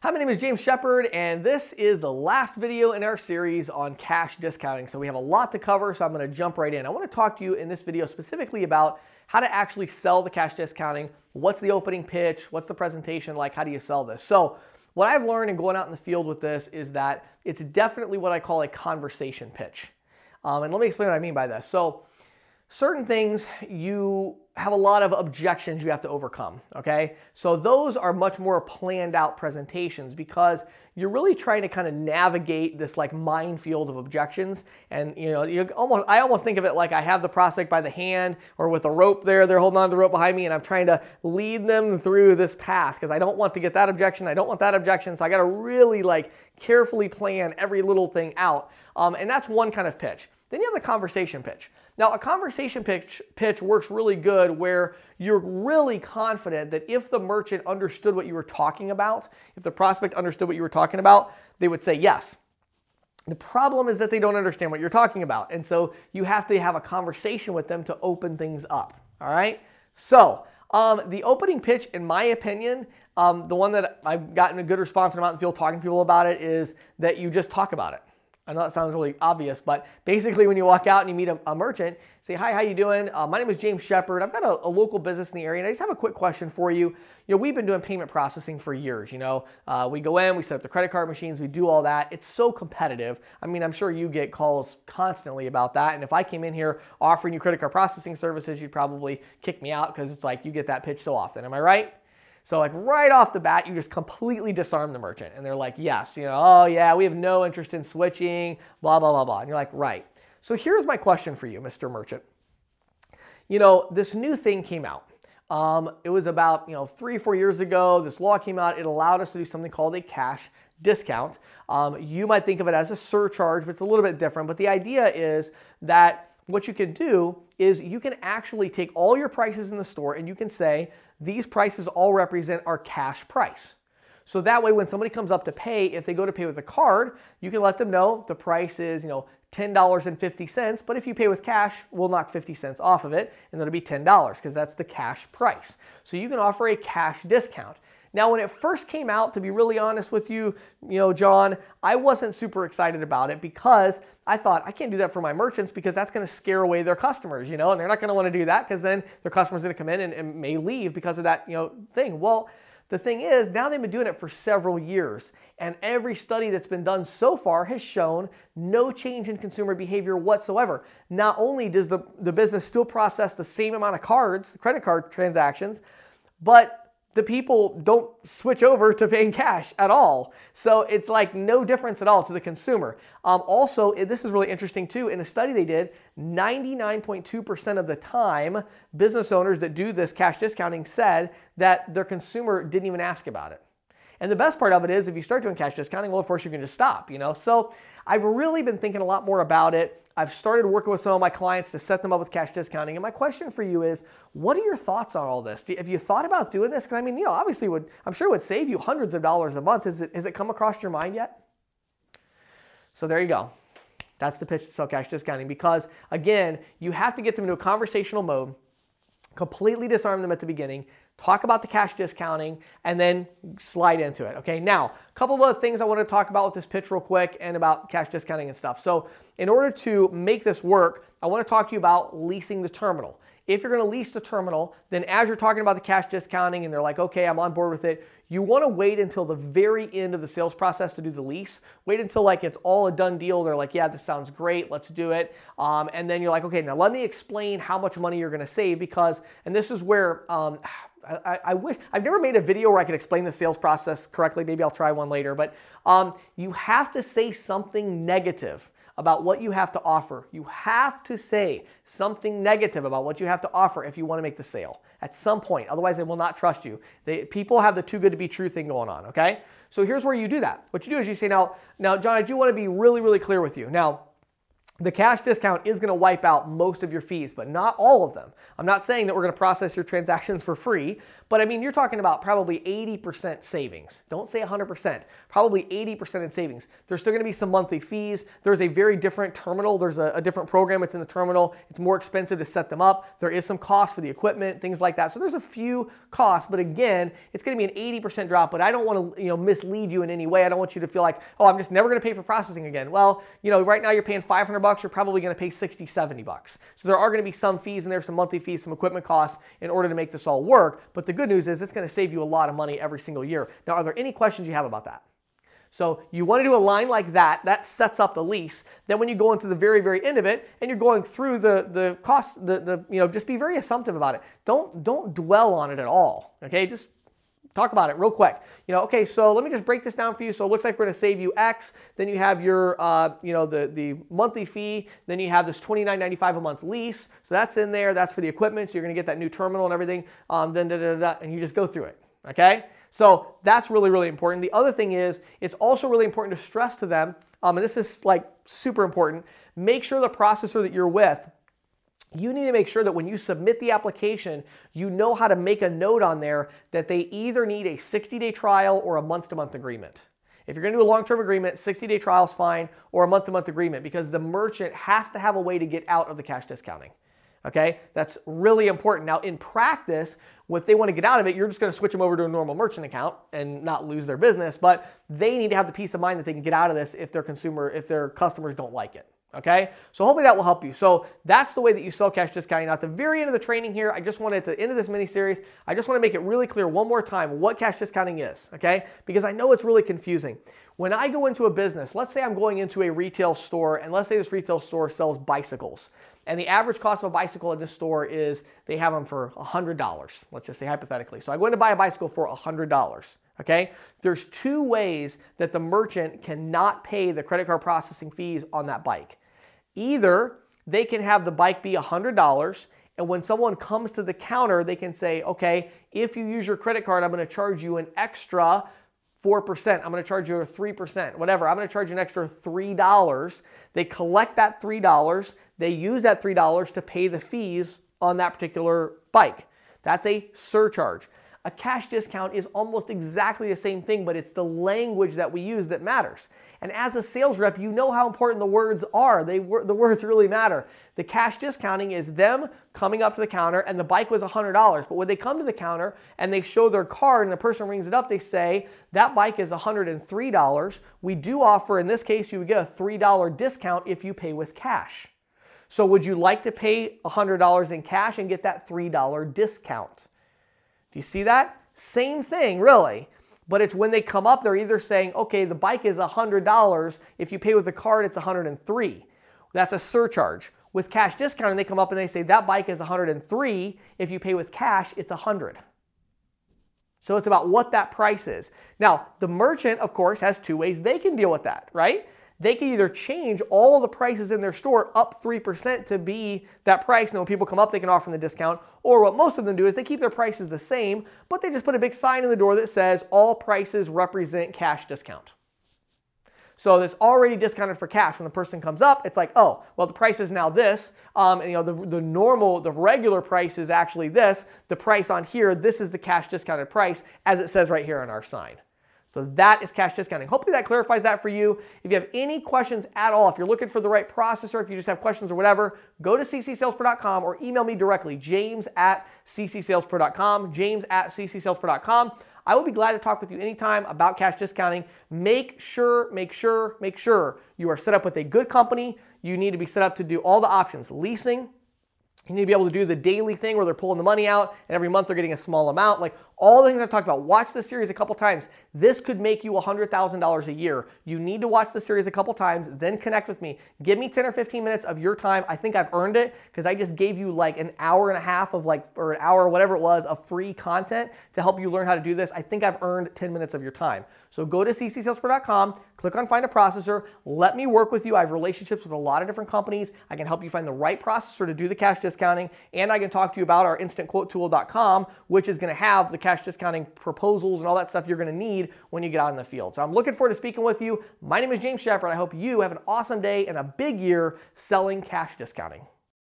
Hi, my name is James Shepherd, and this is the last video in our series on cash discounting. So we have a lot to cover, so I'm gonna jump right in. I wanna talk to you in this video specifically about how to actually sell the cash discounting, what's the opening pitch, what's the presentation like, how do you sell this? So what I've learned in going out in the field with this is that it's definitely what I call a conversation pitch. Um, and let me explain what I mean by this. So certain things you have a lot of objections you have to overcome, okay? So those are much more planned out presentations because you're really trying to kind of navigate this like minefield of objections. And you know, you almost I almost think of it like I have the prospect by the hand or with a rope there, they're holding on to the rope behind me and I'm trying to lead them through this path because I don't want to get that objection, I don't want that objection. So I gotta really like carefully plan every little thing out. Um, and that's one kind of pitch. Then you have the conversation pitch. Now, a conversation pitch, pitch works really good where you're really confident that if the merchant understood what you were talking about, if the prospect understood what you were talking about, they would say yes. The problem is that they don't understand what you're talking about. And so you have to have a conversation with them to open things up. All right? So, um, the opening pitch, in my opinion, um, the one that I've gotten a good response from out in the field talking to people about it is that you just talk about it. I know that sounds really obvious, but basically when you walk out and you meet a, a merchant, say, hi, how you doing? Uh, my name is James Shepherd. I've got a, a, local business in the area and I just have a quick question for you. You know, we've been doing payment processing for years, you know. Uh, we go in, we set up the credit card machines, we do all that. It's so competitive. I mean, I'm sure you get calls constantly about that. And if I came in here offering you credit card processing services, you'd probably kick me out because it's like you get that pitch so often. Am I right? So like right off the bat, you just completely disarm the merchant. And they're like, yes, you know, oh yeah, we have no interest in switching, blah, blah, blah, blah. And you're like, right. So here's my question for you, Mr. Merchant. You know, this new thing came out. Um, it was about, you know, three, four years ago, this law came out. It allowed us to do something called a cash discount. Um, you might think of it as a surcharge, but it's a little bit different. But the idea is that what you can do is you can actually take all your prices in the store and you can say, these prices all represent our cash price. So that way, when somebody comes up to pay, if they go to pay with a card, you can let them know the price is, you know, $10.50, but if you pay with cash, we'll knock 50 cents off of it, and that'll be $10 because that's the cash price. So you can offer a cash discount. Now, when it first came out, to be really honest with you, you know, John, I wasn't super excited about it because I thought I can't do that for my merchants because that's going to scare away their customers, you know, and they're not going to want to do that because then their customers are going to come in and, and may leave because of that, you know, thing. Well, the thing is, now they've been doing it for several years, and every study that's been done so far has shown no change in consumer behavior whatsoever. Not only does the, the business still process the same amount of cards, credit card transactions, but the people don't switch over to paying cash at all. So it's like no difference at all to the consumer. Um, also, this is really interesting too. In a study they did, 99.2% of the time, business owners that do this cash discounting said that their consumer didn't even ask about it. And the best part of it is if you start doing cash discounting, well, of course you're going to stop, you know? So I've really been thinking a lot more about it. I've started working with some of my clients to set them up with cash discounting. And my question for you is, what are your thoughts on all this? Have you thought about doing this? Because I mean, you know, obviously would, I'm sure would save you hundreds of dollars a month. Is it, has it come across your mind yet? So there you go. That's the pitch to sell cash discounting because again, you have to get them into a conversational mode, completely disarm them at the beginning, talk about the cash discounting, and then slide into it. Okay, now, a couple of other things I want to talk about with this pitch real quick and about cash discounting and stuff. So, in order to make this work, I want to talk to you about leasing the terminal. If you're going to lease the terminal, then as you're talking about the cash discounting and they're like, okay, I'm on board with it, you want to wait until the very end of the sales process to do the lease. Wait until like it's all a done deal. They're like, yeah, this sounds great. Let's do it. Um, and then you're like, okay, now let me explain how much money you're going to save because, and this is where um, I, I, wish I've never made a video where I could explain the sales process correctly. Maybe I'll try one later. But um, you have to say something negative about what you have to offer. You have to say something negative about what you have to offer if you want to make the sale at some point. Otherwise, they will not trust you. They, people have the too good to be true thing going on. Okay. So here's where you do that. What you do is you say, now, now, John, I do want to be really, really clear with you. Now, the cash discount is going to wipe out most of your fees, but not all of them. I'm not saying that we're going to process your transactions for free, but I mean, you're talking about probably 80% savings. Don't say 100%, probably 80% in savings. There's still going to be some monthly fees. There's a very different terminal. There's a, a different program. It's in the terminal. It's more expensive to set them up. There is some cost for the equipment, things like that. So there's a few costs, but again, it's going to be an 80% drop, but I don't want to, you know, mislead you in any way. I don't want you to feel like, oh, I'm just never going to pay for processing again. Well, you know, right now you're paying 500 bucks, you're probably going to pay 60, 70 bucks. So there are going to be some fees in there, some monthly fees, some equipment costs in order to make this all work. But the good news is it's going to save you a lot of money every single year. Now, are there any questions you have about that? So you want to do a line like that, that sets up the lease. Then when you go into the very, very end of it and you're going through the, the costs, the, the, you know, just be very assumptive about it. Don't, don't dwell on it at all, okay? Just talk about it real quick. You know, okay, so let me just break this down for you. So it looks like we're gonna save you X. Then you have your, uh, you know, the, the monthly fee. Then you have this $29.95 a month lease. So that's in there. That's for the equipment. So you're gonna get that new terminal and everything. Um, then da, da, da, and you just go through it, okay? So that's really, really important. The other thing is, it's also really important to stress to them, um, and this is like super important, make sure the processor that you're with you need to make sure that when you submit the application, you know how to make a note on there that they either need a 60 day trial or a month to month agreement. If you're going to do a long term agreement, 60 day trial is fine, or a month to month agreement because the merchant has to have a way to get out of the cash discounting. Okay, that's really important. Now, in practice, if they want to get out of it, you're just going to switch them over to a normal merchant account and not lose their business. But they need to have the peace of mind that they can get out of this if their consumer, if their customers don't like it. Okay, so hopefully that will help you. So that's the way that you sell cash discounting. Now, at the very end of the training here, I just wanted at the end of this mini series, I just want to make it really clear one more time what cash discounting is. Okay, because I know it's really confusing. When I go into a business, let's say I'm going into a retail store, and let's say this retail store sells bicycles, and the average cost of a bicycle at this store is they have them for $100. Let's just say hypothetically. So I go in to buy a bicycle for $100. Okay, there's two ways that the merchant cannot pay the credit card processing fees on that bike. Either they can have the bike be $100 and when someone comes to the counter, they can say, okay, if you use your credit card, I'm to charge you an extra 4%. I'm to charge you a 3%, whatever. I'm to charge you an extra $3. They collect that $3. They use that $3 to pay the fees on that particular bike. That's a surcharge. A cash discount is almost exactly the same thing, but it's the language that we use that matters. And as a sales rep, you know how important the words are. They the words really matter. The cash discounting is them coming up to the counter and the bike was $100. But when they come to the counter and they show their card and the person rings it up, they say, that bike is $103. We do offer, in this case, you would get a $3 discount if you pay with cash. So would you like to pay $100 in cash and get that $3 discount? Do you see that? Same thing, really. But it's when they come up, they're either saying, okay, the bike is $100. If you pay with a card, it's 103. That's a surcharge. With cash discounting, they come up and they say that bike is 103. If you pay with cash, it's 100. So it's about what that price is. Now, the merchant, of course, has two ways they can deal with that, right? They can either change all the prices in their store up 3% to be that price. And when people come up, they can offer them the discount. Or what most of them do is they keep their prices the same, but they just put a big sign in the door that says all prices represent cash discount. So it's already discounted for cash. When the person comes up, it's like, oh, well, the price is now this. Um, and, you know, the, the normal, the regular price is actually this. The price on here, this is the cash discounted price, as it says right here on our sign. So that is cash discounting. Hopefully that clarifies that for you. If you have any questions at all, if you're looking for the right processor, if you just have questions or whatever, go to ccsalespro.com or email me directly, james at ccsalespro.com, james at ccsalespro.com. I will be glad to talk with you anytime about cash discounting. Make sure, make sure, make sure you are set up with a good company. You need to be set up to do all the options, leasing, you need to be able to do the daily thing where they're pulling the money out and every month they're getting a small amount. Like all the things I've talked about. Watch this series a couple times. This could make you $100,000 a year. You need to watch the series a couple times, then connect with me. Give me 10 or 15 minutes of your time. I think I've earned it because I just gave you like an hour and a half of like, or an hour, whatever it was, of free content to help you learn how to do this. I think I've earned 10 minutes of your time. So go to ccsalespro.com, click on find a processor, let me work with you. I have relationships with a lot of different companies. I can help you find the right processor to do the cash discounting, and I can talk to you about our instantquotetool.com, which is going to have the cash discounting proposals and all that stuff you're going to need when you get out in the field. So I'm looking forward to speaking with you. My name is James Shepherd. I hope you have an awesome day and a big year selling cash discounting.